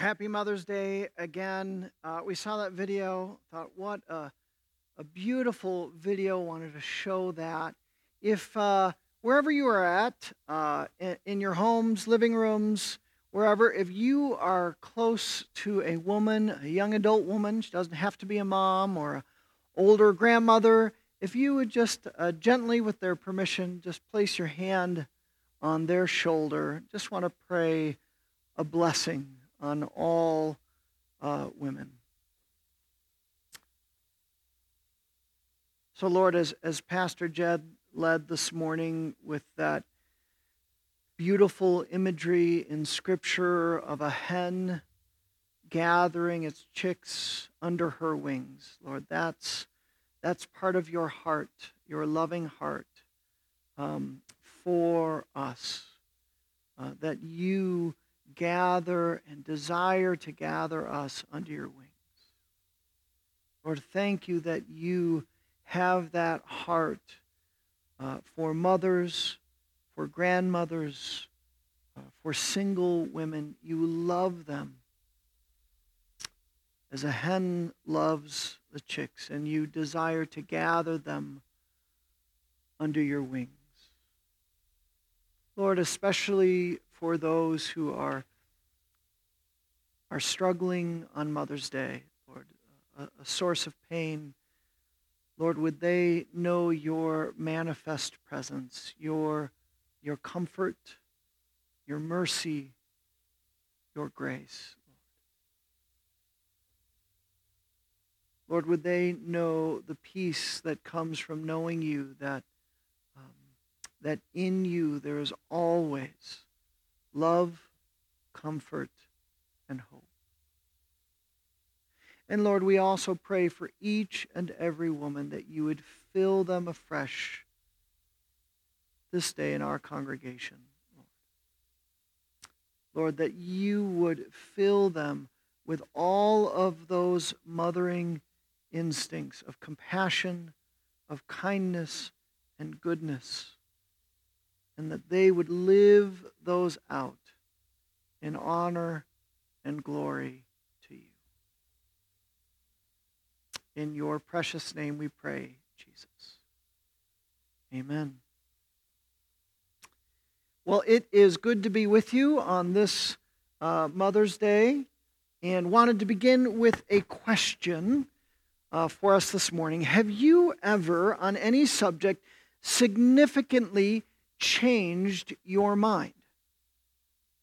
happy Mother's Day again. Uh, we saw that video, thought, what a, a beautiful video. Wanted to show that. If uh, wherever you are at, uh, in, in your homes, living rooms, wherever, if you are close to a woman, a young adult woman, she doesn't have to be a mom or an older grandmother, if you would just uh, gently, with their permission, just place your hand on their shoulder, just want to pray a blessing on all uh, women. So, Lord, as, as Pastor Jed led this morning with that beautiful imagery in Scripture of a hen gathering its chicks under her wings, Lord, that's, that's part of your heart, your loving heart um, for us, uh, that you gather and desire to gather us under your wings. Lord, thank you that you have that heart uh, for mothers, for grandmothers, uh, for single women. You love them as a hen loves the chicks, and you desire to gather them under your wings. Lord, especially for those who are, are struggling on Mother's Day, Lord, a, a source of pain. Lord, would they know your manifest presence, your, your comfort, your mercy, your grace. Lord, would they know the peace that comes from knowing you, that, um, that in you there is always love, comfort, and hope. And Lord, we also pray for each and every woman that you would fill them afresh this day in our congregation. Lord, Lord that you would fill them with all of those mothering instincts of compassion, of kindness, and goodness and that they would live those out in honor and glory to you. In your precious name we pray, Jesus. Amen. Well, it is good to be with you on this uh, Mother's Day and wanted to begin with a question uh, for us this morning. Have you ever, on any subject, significantly changed your mind,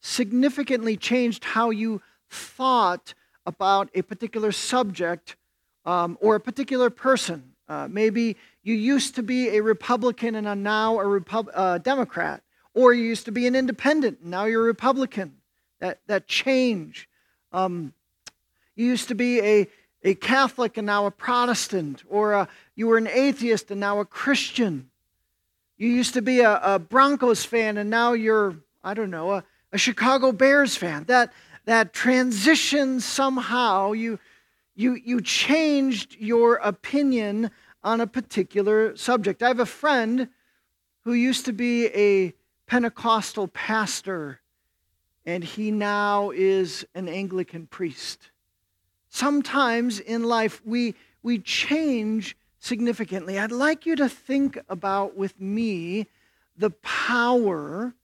significantly changed how you thought about a particular subject um, or a particular person. Uh, maybe you used to be a Republican and are now a uh, Democrat, or you used to be an independent and now you're a Republican. That, that change. Um, you used to be a, a Catholic and now a Protestant, or a, you were an atheist and now a Christian. You used to be a, a Broncos fan, and now you're, I don't know, a, a Chicago Bears fan. That, that transition somehow, you, you, you changed your opinion on a particular subject. I have a friend who used to be a Pentecostal pastor, and he now is an Anglican priest. Sometimes in life, we, we change significantly. I'd like you to think about with me the power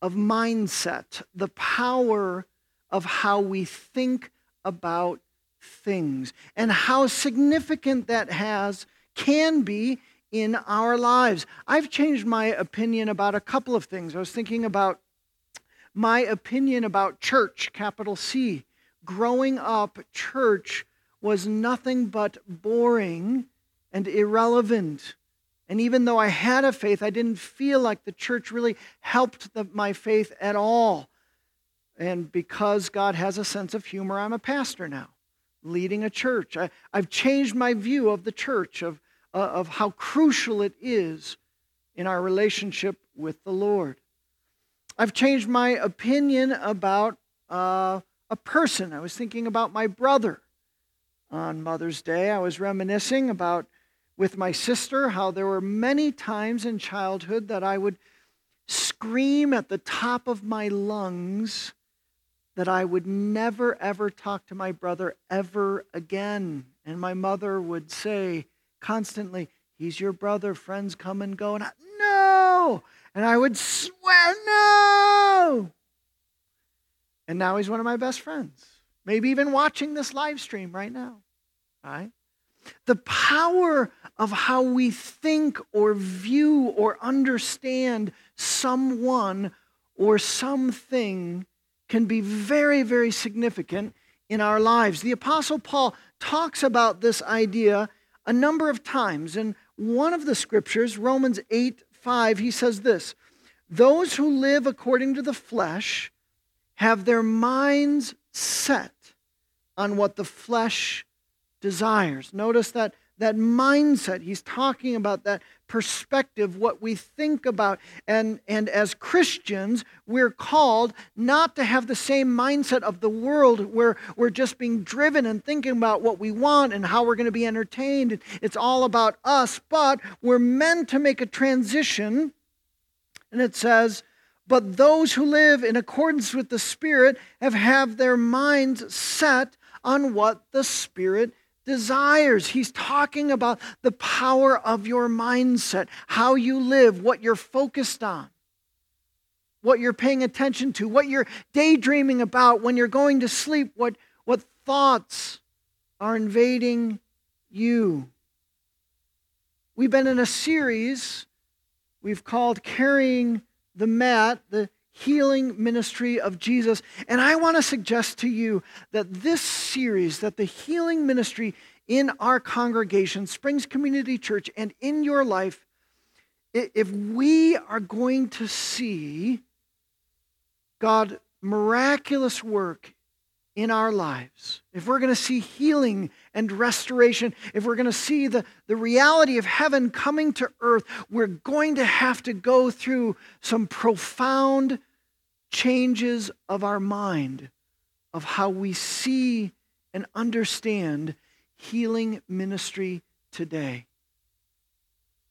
of mindset, the power of how we think about things, and how significant that has, can be in our lives. I've changed my opinion about a couple of things. I was thinking about my opinion about church, capital C. Growing up, church was nothing but boring and irrelevant. And even though I had a faith, I didn't feel like the church really helped the, my faith at all. And because God has a sense of humor, I'm a pastor now, leading a church. I, have changed my view of the church, of, uh, of how crucial it is in our relationship with the Lord. I've changed my opinion about uh, a person. I was thinking about my brother on Mother's Day. I was reminiscing about with my sister how there were many times in childhood that I would scream at the top of my lungs that I would never, ever talk to my brother ever again. And my mother would say constantly, He's your brother, friends come and go. And I, no! And I would swear, no! And now he's one of my best friends. Maybe even watching this live stream right now. Right? The power of how we think or view or understand someone or something can be very, very significant in our lives. The Apostle Paul talks about this idea a number of times. In one of the scriptures, Romans 8 5, he says this Those who live according to the flesh have their minds set on what the flesh desires. Notice that that mindset. He's talking about that perspective, what we think about. And, and as Christians, we're called not to have the same mindset of the world where we're just being driven and thinking about what we want and how we're going to be entertained. It's all about us, but we're meant to make a transition. And it says, but those who live in accordance with the Spirit have have their minds set on what the Spirit desires. He's talking about the power of your mindset, how you live, what you're focused on, what you're paying attention to, what you're daydreaming about when you're going to sleep, what, what thoughts are invading you. We've been in a series we've called Carrying the Mat, the healing ministry of Jesus. And I want to suggest to you that this series, that the healing ministry in our congregation, Springs Community Church, and in your life, if we are going to see God miraculous work in our lives, if we're going to see healing and restoration, if we're going to see the, the reality of heaven coming to earth, we're going to have to go through some profound changes of our mind, of how we see and understand healing ministry today.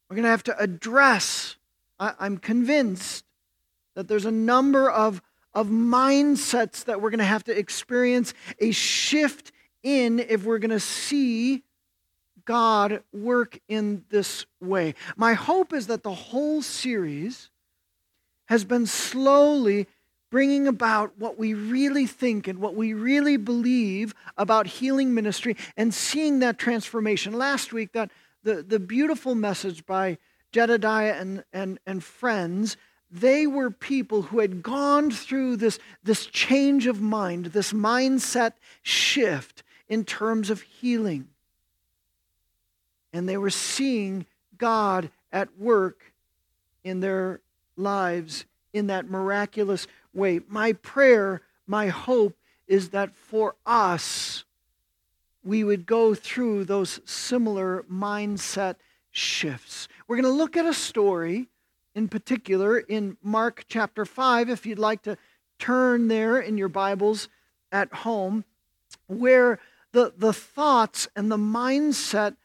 We're going to have to address, I, am convinced that there's a number of, of mindsets that we're going to have to experience a shift in if we're going to see God work in this way. My hope is that the whole series has been slowly bringing about what we really think and what we really believe about healing ministry and seeing that transformation. Last week, that the, the beautiful message by Jedediah and, and, and friends, they were people who had gone through this, this change of mind, this mindset shift in terms of healing. And they were seeing God at work in their lives in that miraculous way. My prayer, my hope is that for us, we would go through those similar mindset shifts. We're going to look at a story in particular in Mark chapter 5, if you'd like to turn there in your Bibles at home, where the, the thoughts and the mindset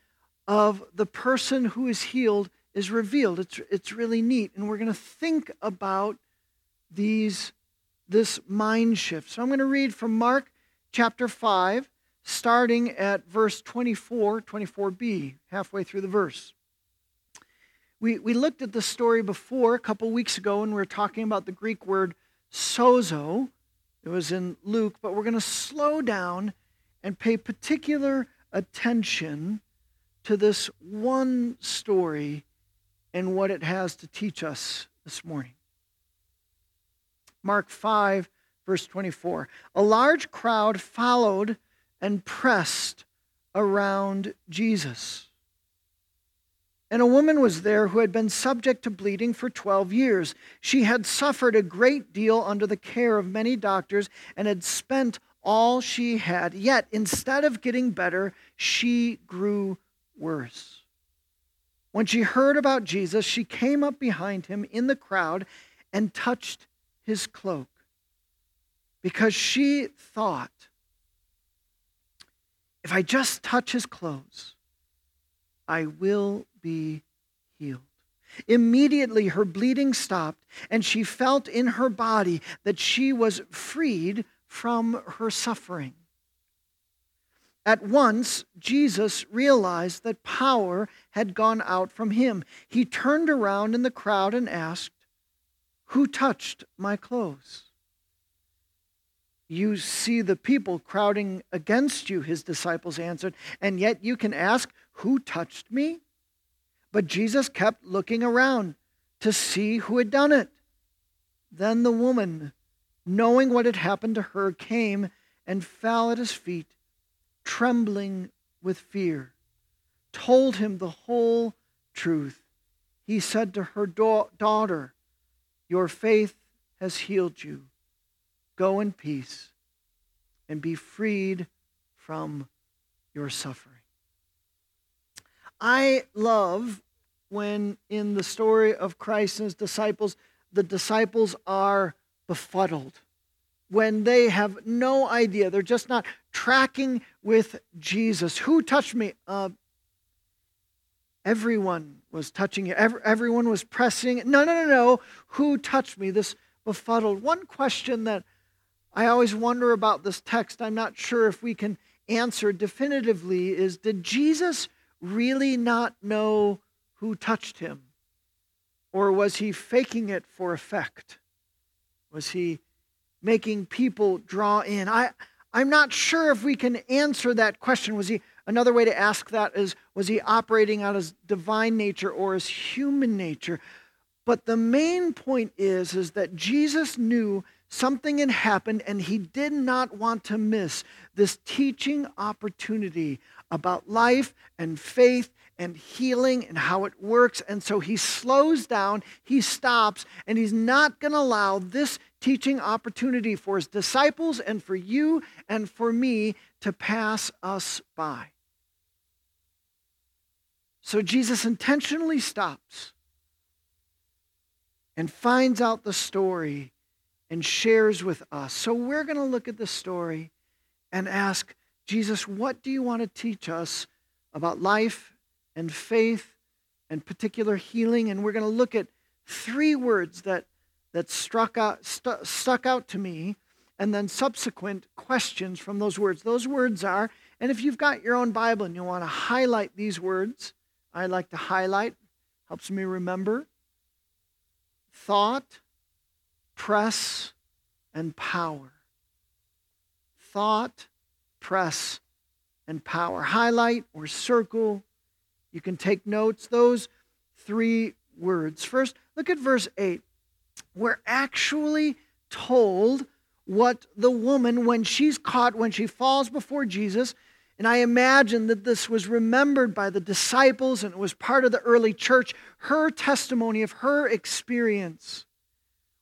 of the person who is healed is revealed. It's, it's really neat. And we're going to think about these, this mind shift. So I'm going to read from Mark chapter 5, starting at verse 24, 24b, halfway through the verse. We, we looked at the story before a couple weeks ago, and we were talking about the Greek word sozo. It was in Luke, but we're going to slow down and pay particular attention to this one story and what it has to teach us this morning. Mark 5, verse 24. A large crowd followed and pressed around Jesus. And a woman was there who had been subject to bleeding for 12 years. She had suffered a great deal under the care of many doctors and had spent all she had. Yet, instead of getting better, she grew worse. When she heard about Jesus, she came up behind him in the crowd and touched his cloak because she thought, if I just touch his clothes, I will be healed. Immediately her bleeding stopped, and she felt in her body that she was freed from her suffering. At once, Jesus realized that power had gone out from him. He turned around in the crowd and asked, Who touched my clothes? You see the people crowding against you, his disciples answered, and yet you can ask, Who touched me? But Jesus kept looking around to see who had done it. Then the woman, knowing what had happened to her, came and fell at his feet trembling with fear, told him the whole truth. He said to her daughter, Your faith has healed you. Go in peace and be freed from your suffering. I love when in the story of Christ and his disciples, the disciples are befuddled when they have no idea. They're just not tracking with Jesus. Who touched me? Uh, everyone was touching you. Every, everyone was pressing. No, no, no, no. Who touched me? This befuddled. One question that I always wonder about this text, I'm not sure if we can answer definitively, is did Jesus really not know who touched him? Or was he faking it for effect? Was he making people draw in? I, I'm not sure if we can answer that question. Was he another way to ask that is was he operating out his divine nature or his human nature? But the main point is is that Jesus knew something had happened and he did not want to miss this teaching opportunity about life and faith and healing and how it works. And so he slows down, he stops, and he's not going to allow this teaching opportunity for his disciples and for you and for me to pass us by. So Jesus intentionally stops and finds out the story and shares with us. So we're going to look at the story and ask Jesus, what do you want to teach us about life and faith and particular healing. And we're going to look at three words that, that struck out, st- stuck out to me and then subsequent questions from those words. Those words are, and if you've got your own Bible and you want to highlight these words, I like to highlight, helps me remember thought, press, and power. Thought, press, and power. Highlight or circle you can take notes. Those three words. First, look at verse 8. We're actually told what the woman, when she's caught, when she falls before Jesus, and I imagine that this was remembered by the disciples and it was part of the early church. Her testimony of her experience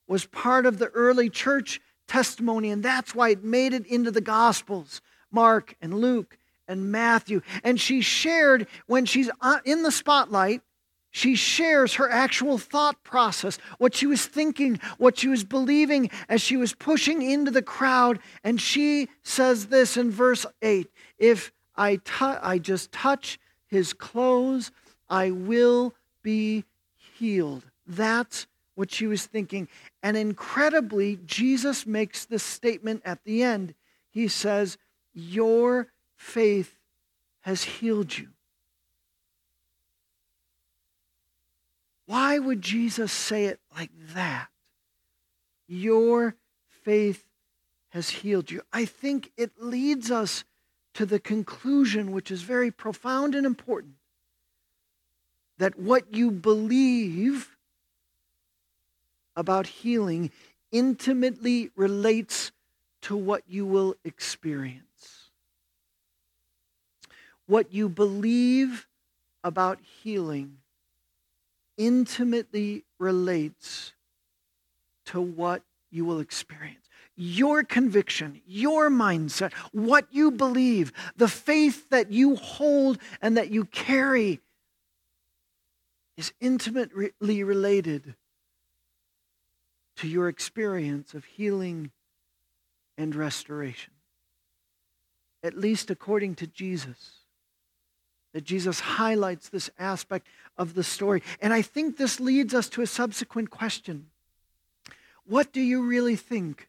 was part of the early church testimony, and that's why it made it into the Gospels Mark and Luke and Matthew. And she shared, when she's in the spotlight, she shares her actual thought process, what she was thinking, what she was believing as she was pushing into the crowd. And she says this in verse 8 If I, tu- I just touch his clothes, I will be healed. That's what she was thinking. And incredibly, Jesus makes this statement at the end. He says, Your faith has healed you. Why would Jesus say it like that? Your faith has healed you. I think it leads us to the conclusion, which is very profound and important, that what you believe about healing intimately relates to what you will experience. What you believe about healing intimately relates to what you will experience. Your conviction, your mindset, what you believe, the faith that you hold and that you carry is intimately related to your experience of healing and restoration, at least according to Jesus that Jesus highlights this aspect of the story. And I think this leads us to a subsequent question What do you really think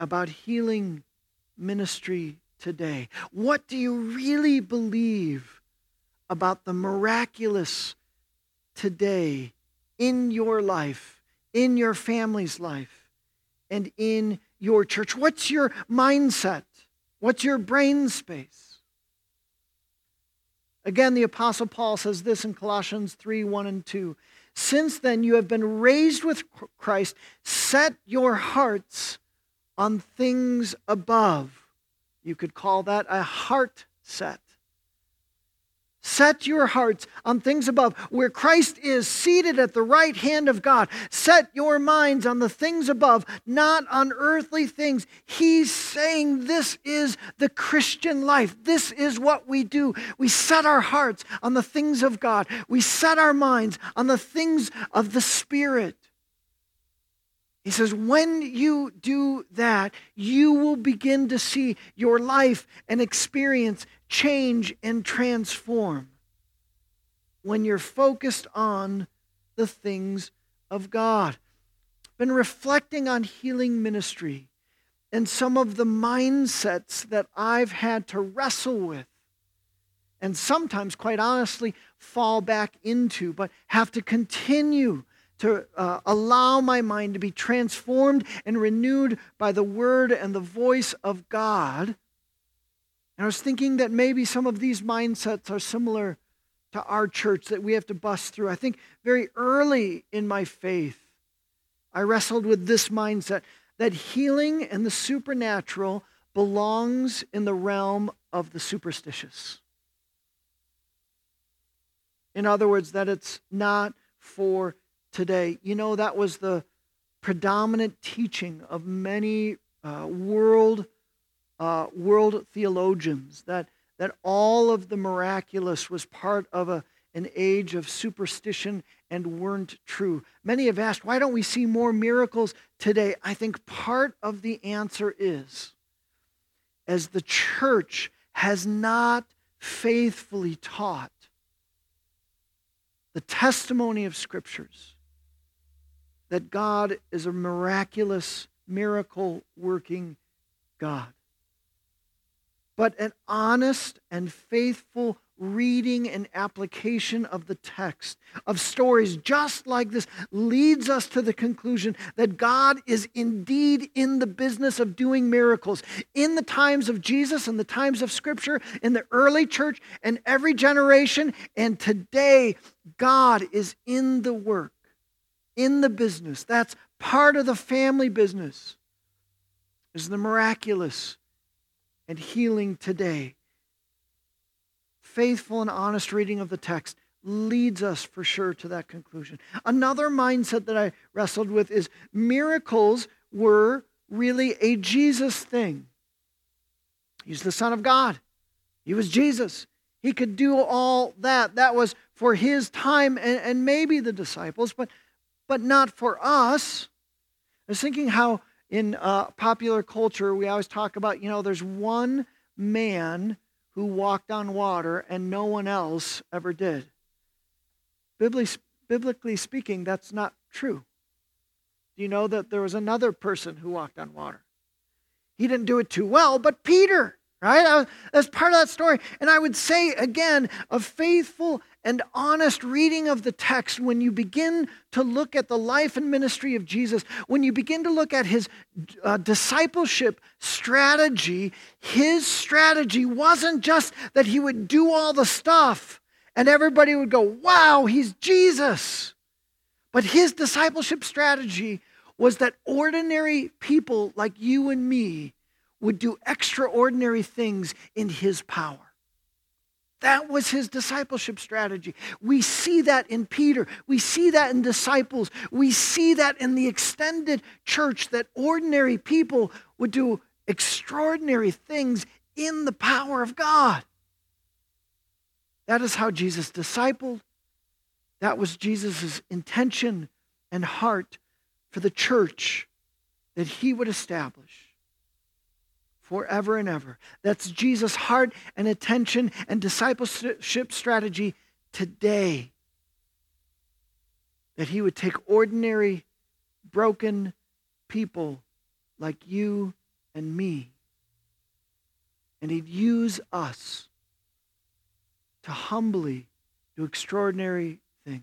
about healing ministry today? What do you really believe about the miraculous today in your life, in your family's life, and in your church? What's your mindset? What's your brain space? Again, the Apostle Paul says this in Colossians 3 1 and 2. Since then, you have been raised with Christ. Set your hearts on things above. You could call that a heart set. Set your hearts on things above, where Christ is seated at the right hand of God. Set your minds on the things above, not on earthly things. He's saying this is the Christian life. This is what we do. We set our hearts on the things of God, we set our minds on the things of the Spirit. He says, when you do that, you will begin to see your life and experience change and transform when you're focused on the things of God. Been reflecting on healing ministry and some of the mindsets that I've had to wrestle with and sometimes, quite honestly, fall back into, but have to continue to uh, allow my mind to be transformed and renewed by the word and the voice of God. And I was thinking that maybe some of these mindsets are similar to our church that we have to bust through. I think very early in my faith, I wrestled with this mindset that healing and the supernatural belongs in the realm of the superstitious. In other words, that it's not for today. You know, that was the predominant teaching of many uh, world, uh, world theologians that, that all of the miraculous was part of a, an age of superstition and weren't true. Many have asked, why don't we see more miracles today? I think part of the answer is as the church has not faithfully taught the testimony of scriptures that God is a miraculous, miracle working God. But an honest and faithful reading and application of the text, of stories just like this, leads us to the conclusion that God is indeed in the business of doing miracles. In the times of Jesus and the times of Scripture, in the early church and every generation, and today, God is in the work in the business. That's part of the family business. Is the miraculous and healing today. Faithful and honest reading of the text leads us for sure to that conclusion. Another mindset that I wrestled with is miracles were really a Jesus thing. He's the Son of God. He was Jesus. He could do all that. That was for his time and, and maybe the disciples, but but not for us. I was thinking how in uh, popular culture we always talk about, you know, there's one man who walked on water and no one else ever did. Biblically, biblically speaking, that's not true. Do you know that there was another person who walked on water? He didn't do it too well, but Peter, right? That's part of that story. And I would say, again, a faithful and honest reading of the text, when you begin to look at the life and ministry of Jesus, when you begin to look at his uh, discipleship strategy, his strategy wasn't just that he would do all the stuff and everybody would go, wow, he's Jesus. But his discipleship strategy was that ordinary people like you and me would do extraordinary things in his power. That was his discipleship strategy. We see that in Peter. We see that in disciples. We see that in the extended church that ordinary people would do extraordinary things in the power of God. That is how Jesus discipled. That was Jesus' intention and heart for the church that he would establish forever and ever. That's Jesus' heart and attention and discipleship strategy today. That he would take ordinary, broken people like you and me. And He'd use us to humbly do extraordinary things,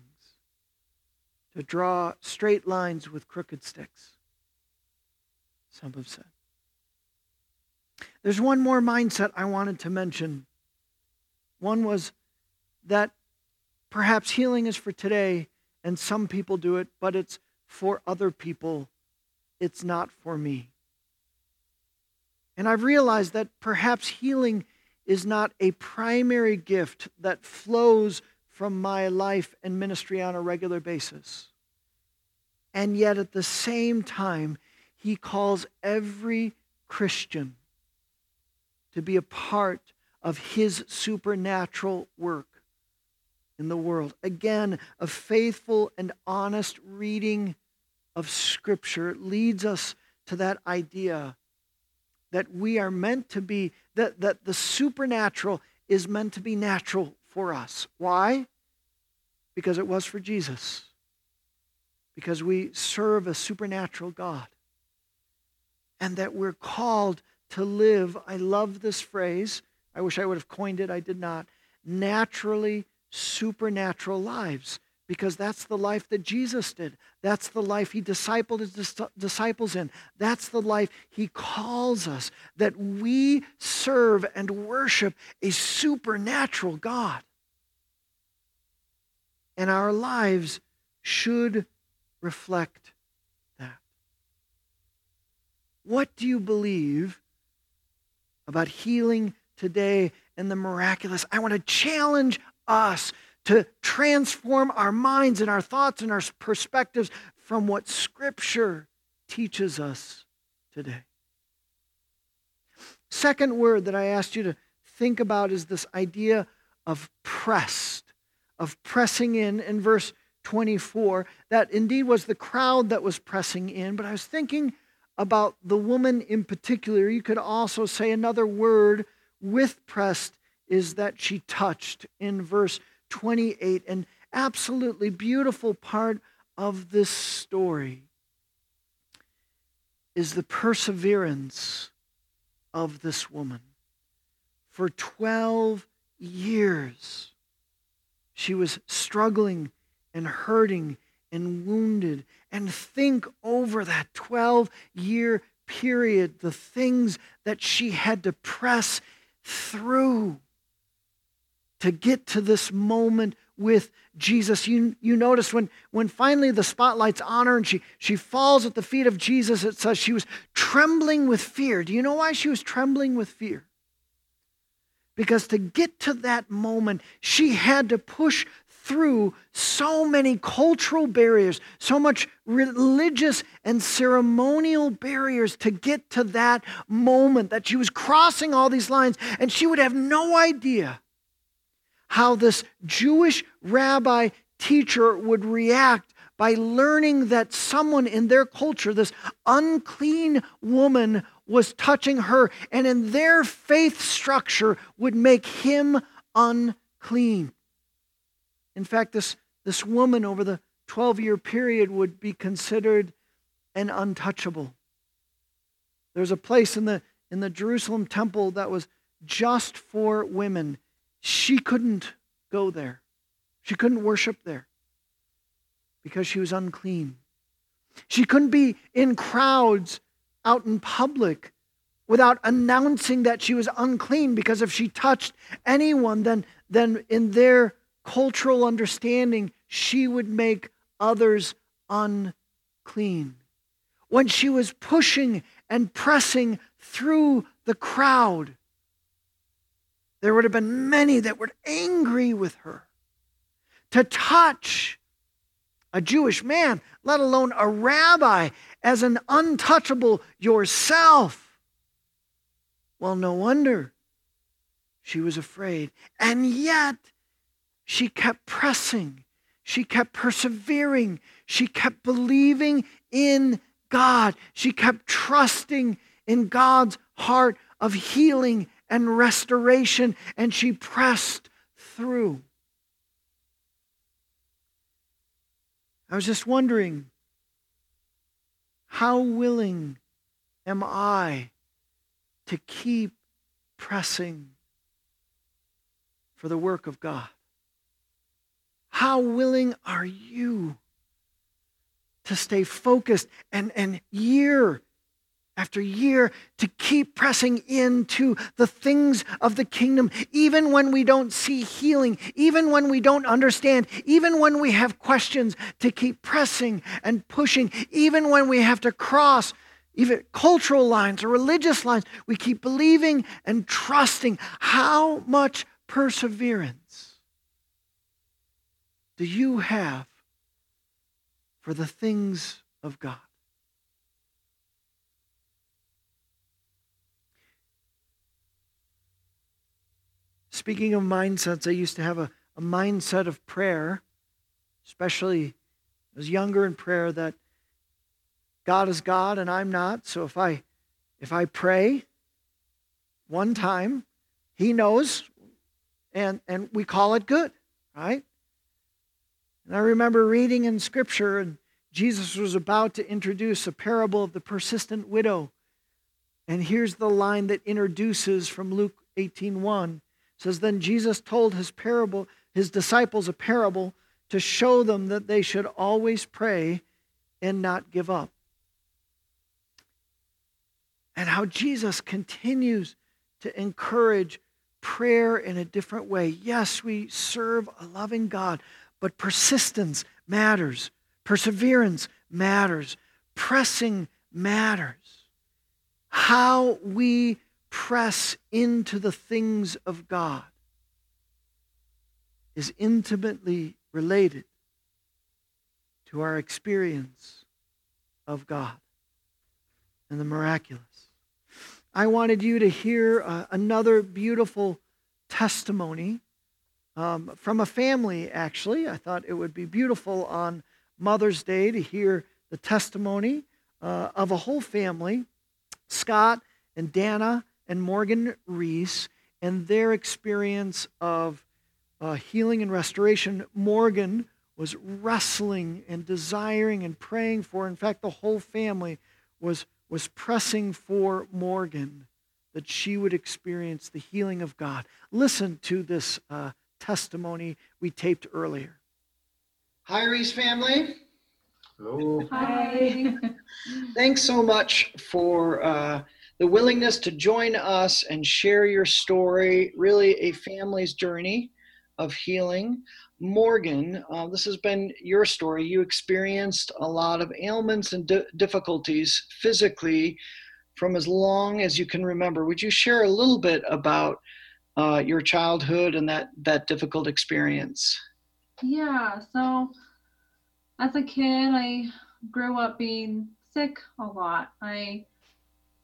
to draw straight lines with crooked sticks, some have said. There's one more mindset I wanted to mention. One was that perhaps healing is for today, and some people do it, but it's for other people. It's not for me. And I've realized that perhaps healing is not a primary gift that flows from my life and ministry on a regular basis. And yet, at the same time, he calls every Christian to be a part of his supernatural work in the world. Again, a faithful and honest reading of Scripture leads us to that idea that we are meant to be, that, that the supernatural is meant to be natural for us. Why? Because it was for Jesus. Because we serve a supernatural God. And that we're called to live, I love this phrase. I wish I would have coined it, I did not. Naturally supernatural lives because that's the life that Jesus did. That's the life he discipled his disciples in. That's the life he calls us that we serve and worship a supernatural God. And our lives should reflect that. What do you believe about healing today and the miraculous? I want to challenge us to transform our minds and our thoughts and our perspectives from what Scripture teaches us today. Second word that I asked you to think about is this idea of pressed, of pressing in in verse 24. That indeed was the crowd that was pressing in, but I was thinking about the woman in particular. You could also say another word with pressed is that she touched in verse 28. An absolutely beautiful part of this story is the perseverance of this woman. For 12 years, she was struggling and hurting and wounded. And think over that 12 year period, the things that she had to press through to get to this moment with Jesus. You, you notice when, when finally the spotlight's on her and she, she falls at the feet of Jesus, it says she was trembling with fear. Do you know why she was trembling with fear? Because to get to that moment, she had to push through so many cultural barriers, so much religious and ceremonial barriers to get to that moment that she was crossing all these lines and she would have no idea how this Jewish rabbi teacher would react by learning that someone in their culture, this unclean woman, was touching her, and in their faith structure would make him unclean. In fact, this, this woman over the 12 year period would be considered an untouchable. There's a place in the, in the Jerusalem temple that was just for women she couldn't go there. She couldn't worship there because she was unclean. She couldn't be in crowds out in public without announcing that she was unclean because if she touched anyone, then, then in their cultural understanding, she would make others unclean. When she was pushing and pressing through the crowd, there would have been many that were angry with her. To touch a Jewish man, let alone a rabbi, as an untouchable yourself. Well, no wonder she was afraid. And yet, she kept pressing. She kept persevering. She kept believing in God. She kept trusting in God's heart of healing and restoration, and she pressed through. I was just wondering how willing am I to keep pressing for the work of God? How willing are you to stay focused and, and year after year to keep pressing into the things of the kingdom, even when we don't see healing, even when we don't understand, even when we have questions, to keep pressing and pushing, even when we have to cross even cultural lines or religious lines, we keep believing and trusting. How much perseverance do you have for the things of God? Speaking of mindsets, I used to have a, a mindset of prayer, especially I was younger in prayer, that God is God and I'm not. So if I if I pray one time, he knows and and we call it good, right? And I remember reading in scripture and Jesus was about to introduce a parable of the persistent widow. And here's the line that introduces from Luke 18:1 says then Jesus told his parable his disciples a parable to show them that they should always pray and not give up. And how Jesus continues to encourage prayer in a different way. Yes, we serve a loving God, but persistence matters, perseverance matters, pressing matters. How we press into the things of God is intimately related to our experience of God and the miraculous. I wanted you to hear uh, another beautiful testimony um, from a family, actually. I thought it would be beautiful on Mother's Day to hear the testimony uh, of a whole family Scott and Dana and Morgan Reese and their experience of uh, healing and restoration. Morgan was wrestling and desiring and praying for. In fact, the whole family was, was pressing for Morgan that she would experience the healing of God. Listen to this uh, testimony we taped earlier. Hi, Reese family. Hello. Hi. Thanks so much for. Uh, the willingness to join us and share your story, really a family's journey of healing. Morgan, uh, this has been your story. You experienced a lot of ailments and di- difficulties physically from as long as you can remember. Would you share a little bit about uh, your childhood and that, that difficult experience? Yeah, so as a kid, I grew up being sick a lot. I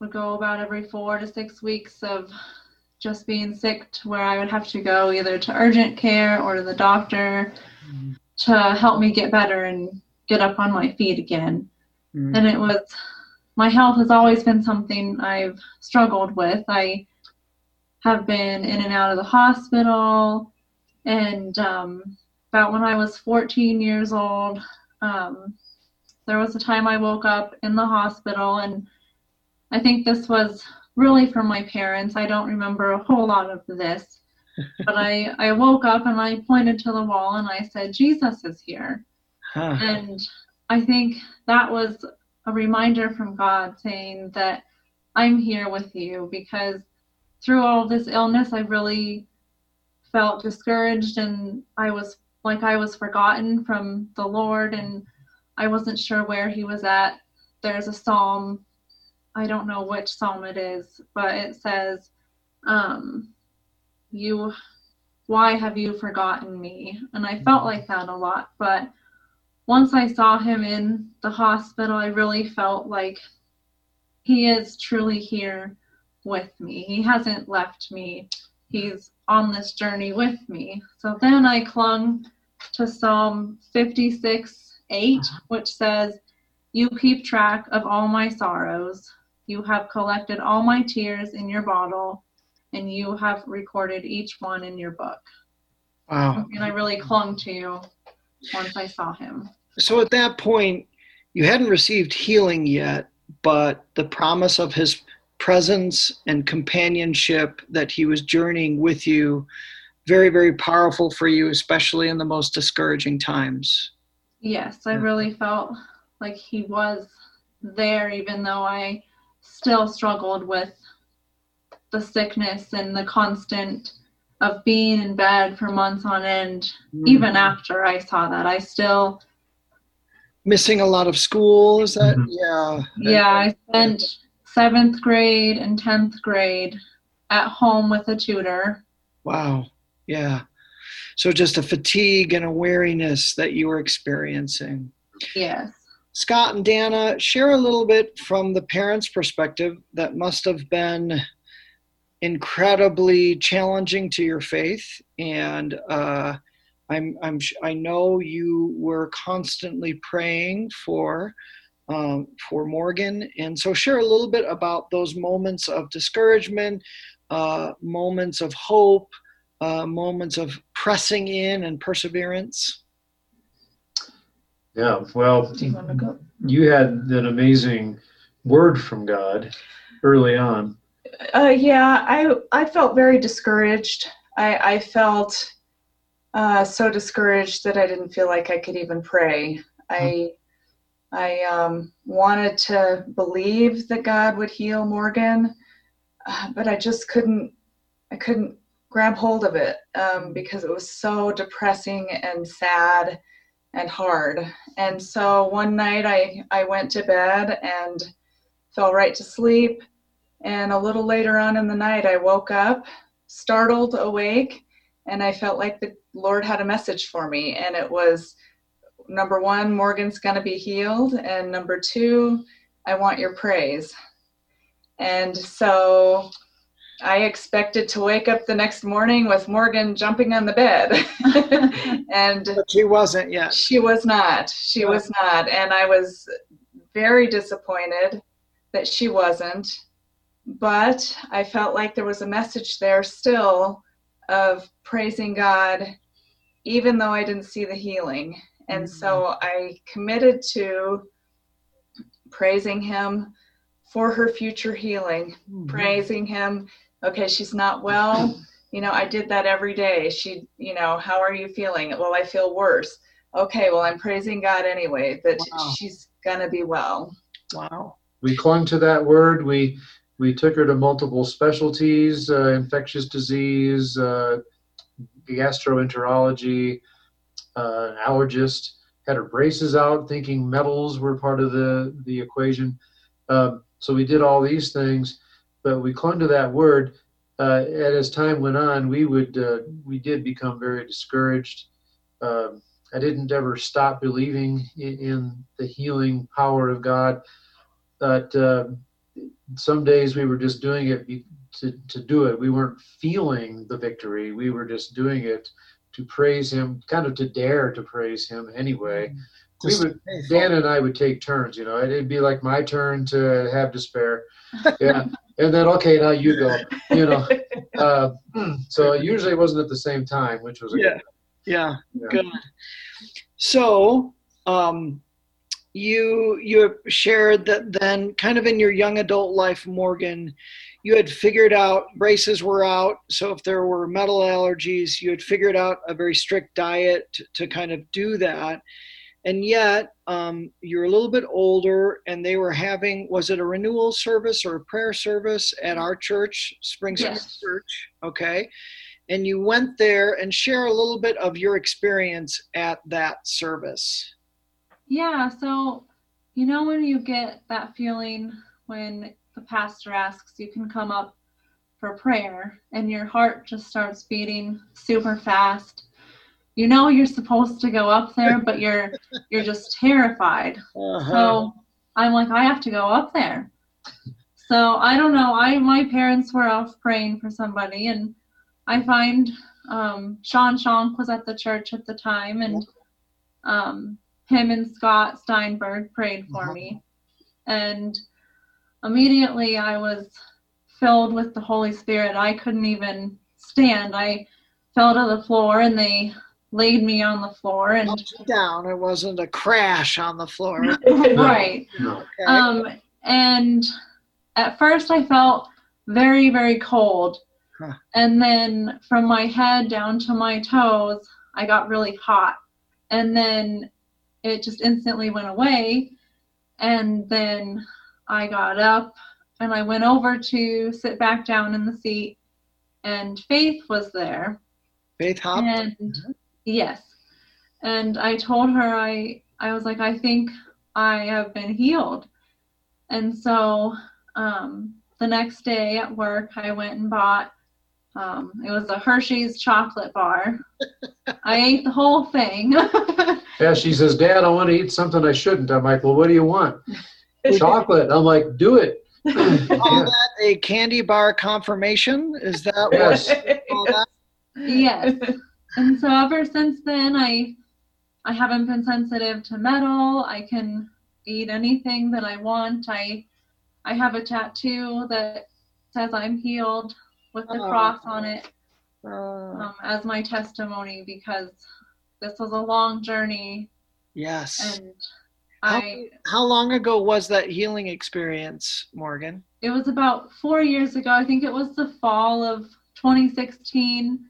would go about every four to six weeks of just being sick to where I would have to go either to urgent care or to the doctor mm-hmm. to help me get better and get up on my feet again. Mm-hmm. And it was, my health has always been something I've struggled with. I have been in and out of the hospital. And um, about when I was 14 years old, um, there was a time I woke up in the hospital and I think this was really from my parents. I don't remember a whole lot of this, but I, I woke up and I pointed to the wall and I said, Jesus is here. Huh. And I think that was a reminder from God saying that I'm here with you because through all this illness, I really felt discouraged and I was like I was forgotten from the Lord and I wasn't sure where He was at. There's a psalm I don't know which psalm it is, but it says, um, "You, why have you forgotten me?" And I felt like that a lot. But once I saw him in the hospital, I really felt like he is truly here with me. He hasn't left me. He's on this journey with me. So then I clung to Psalm 56 8, uh-huh. which says, You keep track of all my sorrows. You have collected all my tears in your bottle, and you have recorded each one in your book. Wow. And I really clung to you once I saw him. So at that point, you hadn't received healing yet, but the promise of his presence and companionship that he was journeying with you very, very powerful for you, especially in the most discouraging times. Yes, I really felt like he was there, even though I still struggled with the sickness and the constant of being in bed for months on end. Mm. Even after I saw that, I still missing a lot of school. Is that mm-hmm. yeah? Yeah, I spent seventh grade and tenth grade at home with a tutor. Wow. Yeah. So just a fatigue and a weariness that you were experiencing. Yes. Scott and Dana, share a little bit from the parents' perspective that must have been incredibly challenging to your faith. And uh, I'm, I'm, I know you were constantly praying for um, for Morgan. And so, share a little bit about those moments of discouragement, uh, moments of hope, uh, moments of pressing in and perseverance? Yeah, well, you had an amazing word from God early on. Uh, yeah, I I felt very discouraged. I, I felt uh, so discouraged that I didn't feel like I could even pray. I I um, wanted to believe that God would heal Morgan, uh, but I just couldn't. I couldn't grab hold of it um, because it was so depressing and sad and hard. And so one night I, I went to bed and fell right to sleep. And a little later on in the night, I woke up, startled awake, and I felt like the Lord had a message for me. And it was number one, Morgan's going to be healed. And number two, I want your praise. And so I expected to wake up the next morning with Morgan jumping on the bed. and but she wasn't yet. She was not. She was not. And I was very disappointed that she wasn't. But I felt like there was a message there still of praising God, even though I didn't see the healing. And mm-hmm. so I committed to praising Him for her future healing, mm-hmm. praising Him. Okay she's not well. You know i did that every day. She you know how are you feeling? Well i feel worse. Okay well i'm praising god anyway that wow. she's gonna be well. Wow. We clung to that word. We we took her to multiple specialties uh, infectious disease uh, gastroenterology uh, allergist had her braces out thinking metals were part of the the equation um, so we did all these things but we clung to that word. Uh, and as time went on, we would uh, we did become very discouraged. Um, I didn't ever stop believing in, in the healing power of God, but uh, some days we were just doing it to, to do it. We weren't feeling the victory. We were just doing it to praise Him, kind of to dare to praise Him anyway. Mm-hmm we would Dan and I would take turns. You know, it'd be like my turn to have despair, yeah, and then okay, now you go. You know, uh, so usually it wasn't at the same time, which was yeah, yeah, yeah, good. So, um, you you shared that then, kind of in your young adult life, Morgan, you had figured out braces were out. So if there were metal allergies, you had figured out a very strict diet to, to kind of do that and yet um, you're a little bit older and they were having was it a renewal service or a prayer service at our church spring yes. church okay and you went there and share a little bit of your experience at that service yeah so you know when you get that feeling when the pastor asks you can come up for prayer and your heart just starts beating super fast you know you're supposed to go up there, but you're you're just terrified. Uh-huh. So I'm like, I have to go up there. So I don't know. I my parents were off praying for somebody, and I find um, Sean Shank was at the church at the time, and um, him and Scott Steinberg prayed for uh-huh. me, and immediately I was filled with the Holy Spirit. I couldn't even stand. I fell to the floor, and they laid me on the floor and down. It wasn't a crash on the floor. right. Okay. Um, and at first I felt very, very cold. Huh. And then from my head down to my toes, I got really hot. And then it just instantly went away. And then I got up and I went over to sit back down in the seat, and Faith was there. Faith Hop. And yes. And I told her I I was like, I think I have been healed. And so um, the next day at work, I went and bought. Um, it was a Hershey's chocolate bar. I ate the whole thing. Yeah, she says, Dad, I want to eat something I shouldn't. I'm like, well, what do you want? Chocolate. I'm like, do it. Call Yeah. that a candy bar confirmation? Is that Yes. what you that? yes. And so ever since then, I I haven't been sensitive to metal. I can eat anything that I want. I I have a tattoo that says I'm healed with the Oh. cross on it Uh, um, as my testimony because this was a long journey yes. and How- I How long ago was that healing experience, Morgan? it was about four years ago. I think it was the fall of 2016.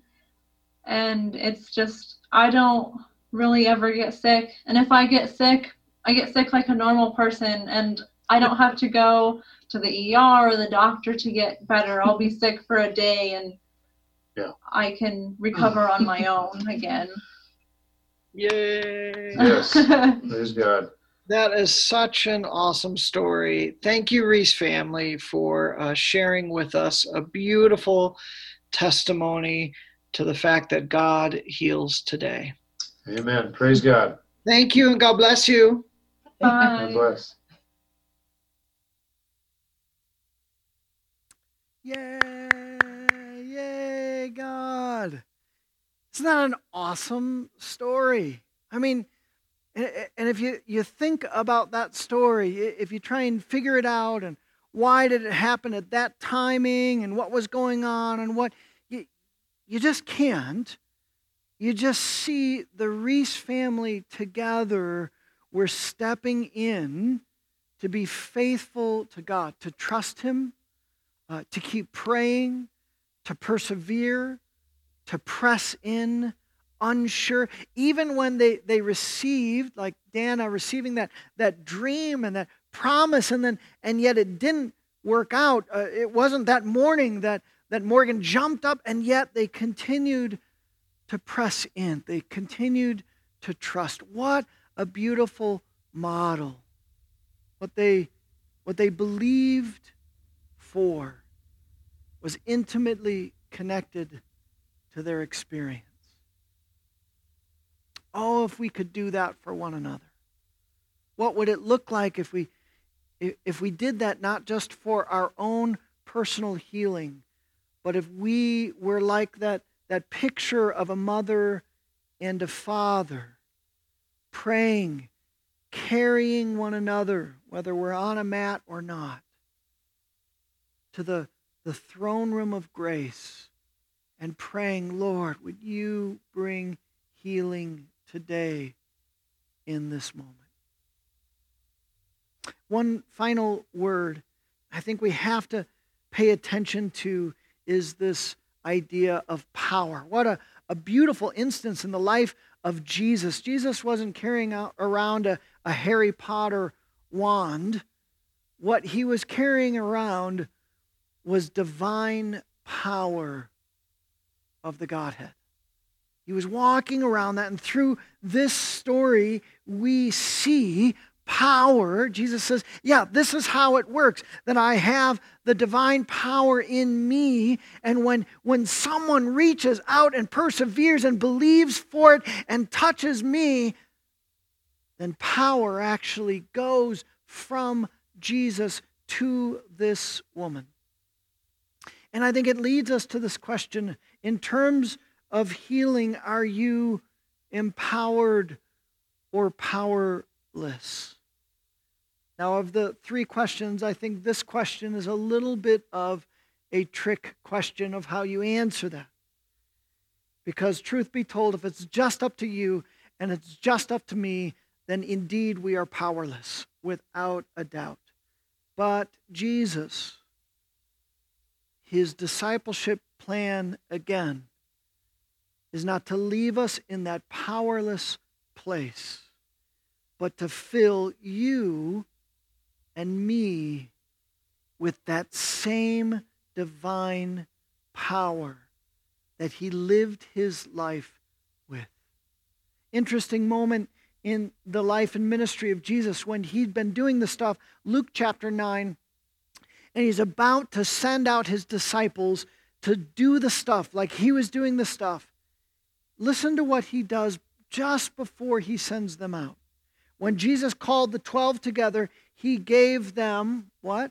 And it's just, I don't really ever get sick. And if I get sick, I get sick like a normal person. And I don't have to go to the ER or the doctor to get better. I'll be sick for a day and Yeah. I can recover on my own again. Yay. Yes. Praise God. That is such an awesome story. Thank you, Reese family, for uh, sharing with us a beautiful testimony to the fact that God heals today. Amen. Praise God. Thank you, and God bless you. Bye. God bless. Yay! Yay, God. Isn't that an awesome story? I mean, a- and if you, you think about that story, if you try and figure it out and why did it happen at that timing and what was going on and what, you, you just can't. You just see the Reese family together. We're stepping in to be faithful to God, to trust Him, uh, to keep praying, to persevere, to press in, unsure. Even when they, they received, like Dana receiving that, that dream and that promise, and then and yet it didn't work out. Uh, it wasn't that morning that, that Morgan jumped up, and yet they continued to press in. They continued to trust. What a beautiful model. What they what they believed for was intimately connected to their experience. Oh, if we could do that for one another. What would it look like if we if we did that not just for our own personal healing, but if we were like that that picture of a mother and a father praying, carrying one another, whether we're on a mat or not, to the, the throne room of grace and praying, Lord, would you bring healing today in this moment? One final word I think we have to pay attention to is this idea of power. What a, a beautiful instance in the life of Jesus. Jesus wasn't carrying out, around a, a Harry Potter wand. What he was carrying around was divine power of the Godhead. He was walking around that, and through this story, we see power. Jesus says, Yeah, this is how it works that I have the divine power in me. And when, when someone reaches out and perseveres and believes for it and touches me, then power actually goes from Jesus to this woman. And I think it leads us to this question in terms of healing, are you empowered or powerless? Now, of the three questions, I think this question is a little bit of a trick question of how you answer that. Because, truth be told, if it's just up to you and it's just up to me, then indeed we are powerless, without a doubt. But Jesus, his discipleship plan again, is not to leave us in that powerless place, but to fill you and me with that same divine power that he lived his life with. Interesting moment in the life and ministry of Jesus when he'd been doing the stuff, Luke chapter 9, and he's about to send out his disciples to do the stuff like he was doing the stuff. Listen to what he does just before he sends them out. When Jesus called the 12 together, he gave them what?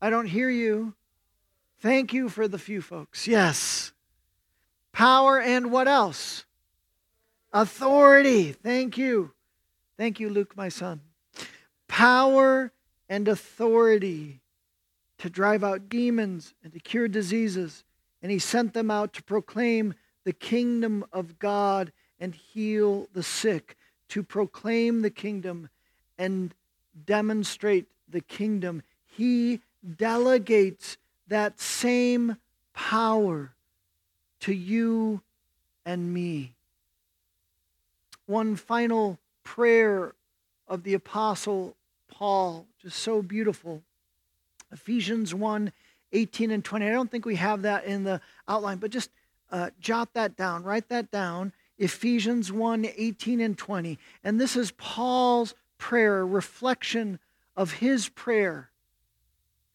I don't hear you. Thank you for the few folks. Yes. Power and what else? Authority. Thank you. Thank you, Luke, my son. Power and authority to drive out demons and to cure diseases. And he sent them out to proclaim the kingdom of God and heal the sick, to proclaim the kingdom and demonstrate the kingdom. He delegates that same power to you and me. One final prayer of the Apostle Paul, just so beautiful. Ephesians 1 18 and 20. I don't think we have that in the outline, but just uh, jot that down, write that down. Ephesians 1 18 and 20. And this is Paul's prayer, reflection of his prayer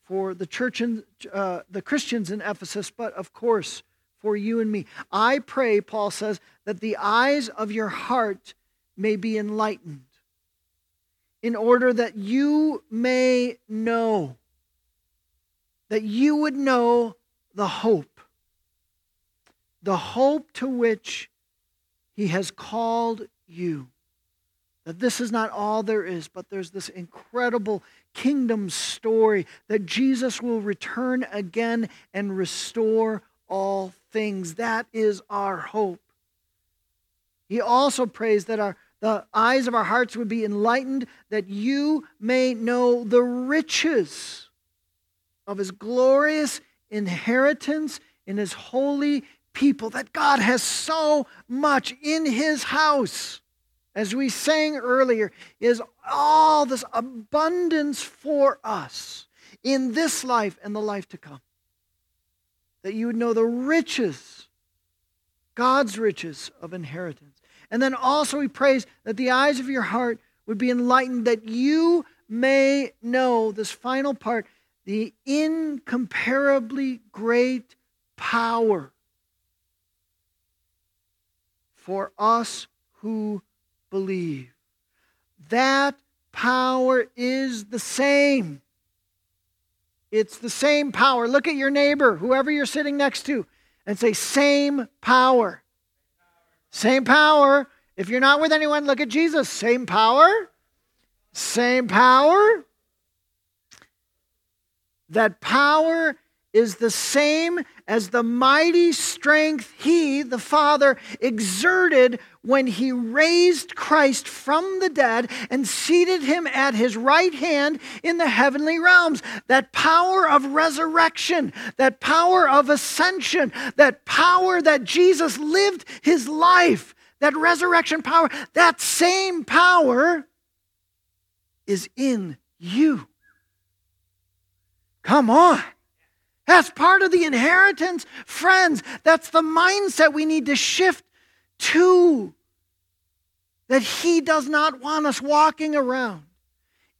for the church and uh, the Christians in Ephesus, but of course for you and me. I pray, Paul says, that the eyes of your heart may be enlightened in order that you may know, that you would know the hope, the hope to which he has called you. That this is not all there is, but there's this incredible kingdom story that Jesus will return again and restore all things. That is our hope. He also prays that our, the eyes of our hearts would be enlightened, that you may know the riches of his glorious inheritance in his holy people, that God has so much in his house as we sang earlier, is all this abundance for us in this life and the life to come. That you would know the riches, God's riches of inheritance. And then also he prays that the eyes of your heart would be enlightened, that you may know this final part the incomparably great power for us who believe. That power is the same. It's the same power. Look at your neighbor, whoever you're sitting next to, and say, same power. Same power. If you're not with anyone, look at Jesus. Same power. Same power. That power is the same as the mighty strength he, the Father, exerted when he raised Christ from the dead and seated him at his right hand in the heavenly realms. That power of resurrection, that power of ascension, that power that Jesus lived his life, that resurrection power, that same power is in you. Come on. That's part of the inheritance. Friends, that's the mindset we need to shift to. That He does not want us walking around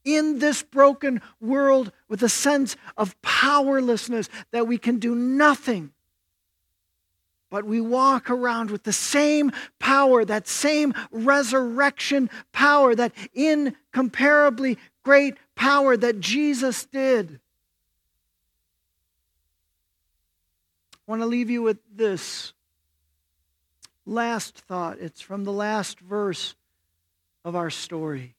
in this broken world with a sense of powerlessness, that we can do nothing. But we walk around with the same power, that same resurrection power, that incomparably great power that Jesus did. I want to leave you with this last thought. It's from the last verse of our story.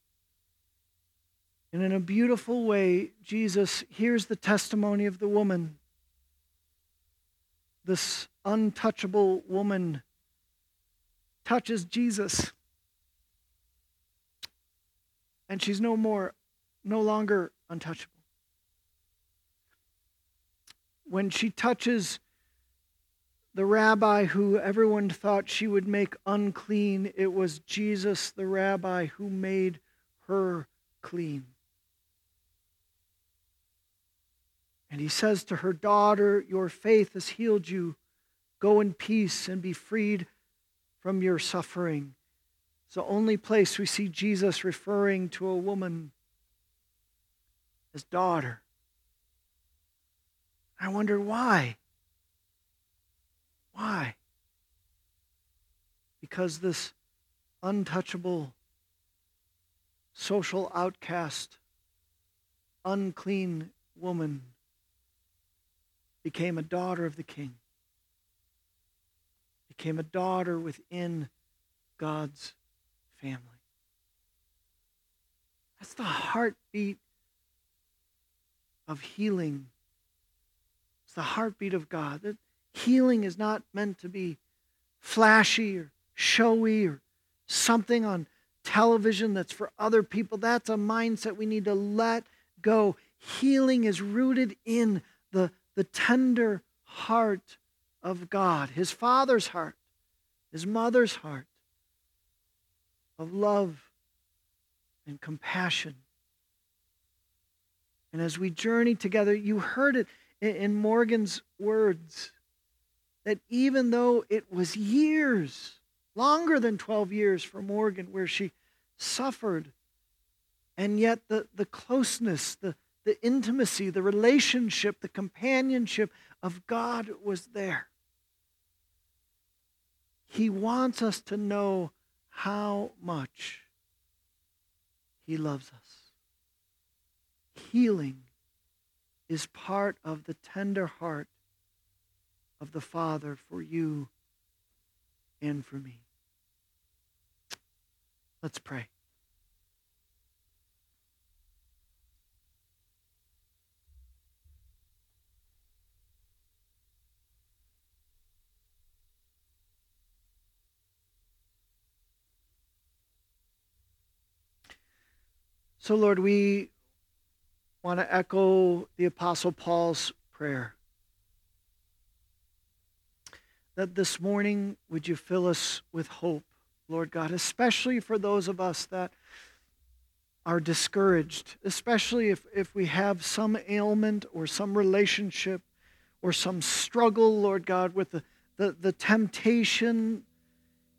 And in a beautiful way, Jesus hears the testimony of the woman. This untouchable woman touches Jesus. And she's no more no longer untouchable. When she touches the rabbi who everyone thought she would make unclean, it was Jesus, the rabbi, who made her clean. And he says to her, Daughter, your faith has healed you. Go in peace and be freed from your suffering. It's the only place we see Jesus referring to a woman as daughter. I wonder why. Why? Because this untouchable, social outcast, unclean woman became a daughter of the king, became a daughter within God's family. That's the heartbeat of healing. It's the heartbeat of God. Healing is not meant to be flashy or showy or something on television that's for other people. That's a mindset we need to let go. Healing is rooted in the, the tender heart of God, his father's heart, his mother's heart of love and compassion. And as we journey together, you heard it in Morgan's words that even though it was years, longer than 12 years for Morgan, where she suffered, and yet the, the closeness, the, the intimacy, the relationship, the companionship of God was there. He wants us to know how much He loves us. Healing is part of the tender heart of the Father for you and for me. Let's pray. So, Lord, we want to echo the Apostle Paul's prayer. That this morning, would you fill us with hope, Lord God, especially for those of us that are discouraged, especially if, if we have some ailment or some relationship or some struggle, Lord God, with the, the, the temptation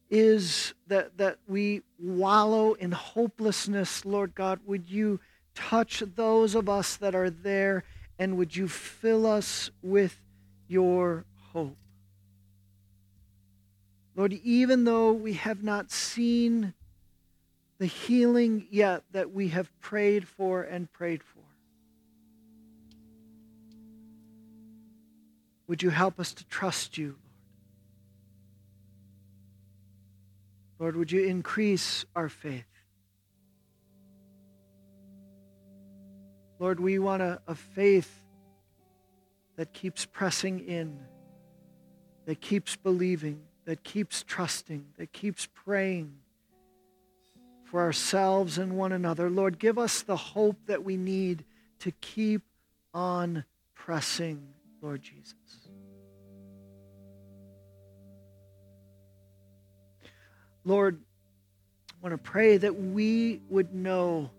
is that, that we wallow in hopelessness, Lord God. Would you touch those of us that are there and would you fill us with your hope? Lord, even though we have not seen the healing yet that we have prayed for and prayed for, would you help us to trust you? Lord, Lord, would you increase our faith? Lord, we want a, a faith that keeps pressing in, that keeps believing, that keeps trusting, that keeps praying for ourselves and one another. Lord, give us the hope that we need to keep on pressing, Lord Jesus. Lord, I want to pray that we would know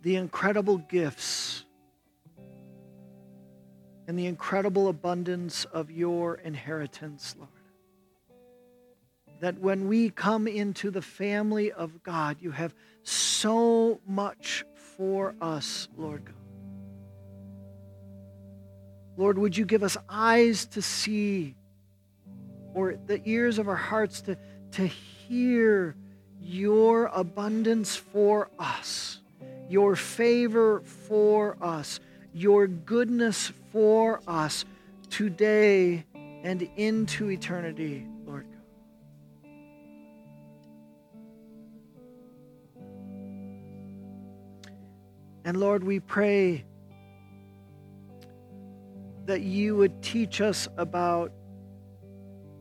the incredible gifts and the incredible abundance of your inheritance, Lord. That when we come into the family of God, you have so much for us, Lord God. Lord, would you give us eyes to see or the ears of our hearts to, to hear your abundance for us, your favor for us, your goodness for us today and into eternity, Lord God. And Lord, we pray that you would teach us about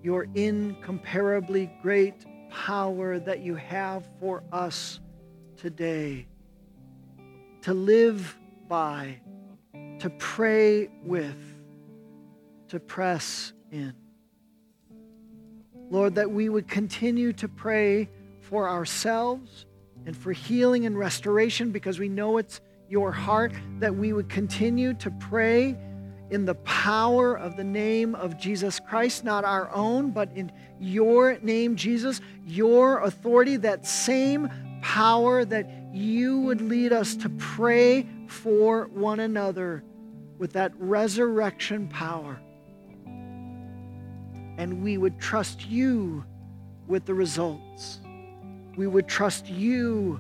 your incomparably great power that you have for us today to live by, to pray with, to press in. Lord, that we would continue to pray for ourselves and for healing and restoration because we know it's your heart, that we would continue to pray in the power of the name of Jesus Christ, not our own, but in your name, Jesus, your authority, that same power that you would lead us to pray for one another with that resurrection power. And we would trust you with the results. We would trust you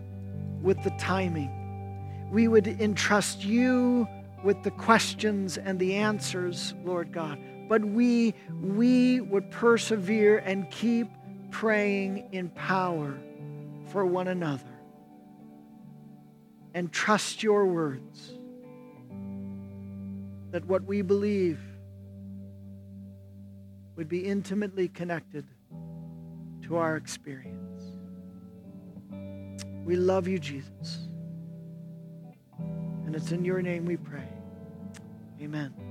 with the timing. We would entrust you with the questions and the answers, Lord God. But we, we would persevere and keep praying in power for one another and trust your words that what we believe would be intimately connected to our experience. We love you, Jesus. And it's in your name we pray. Amen.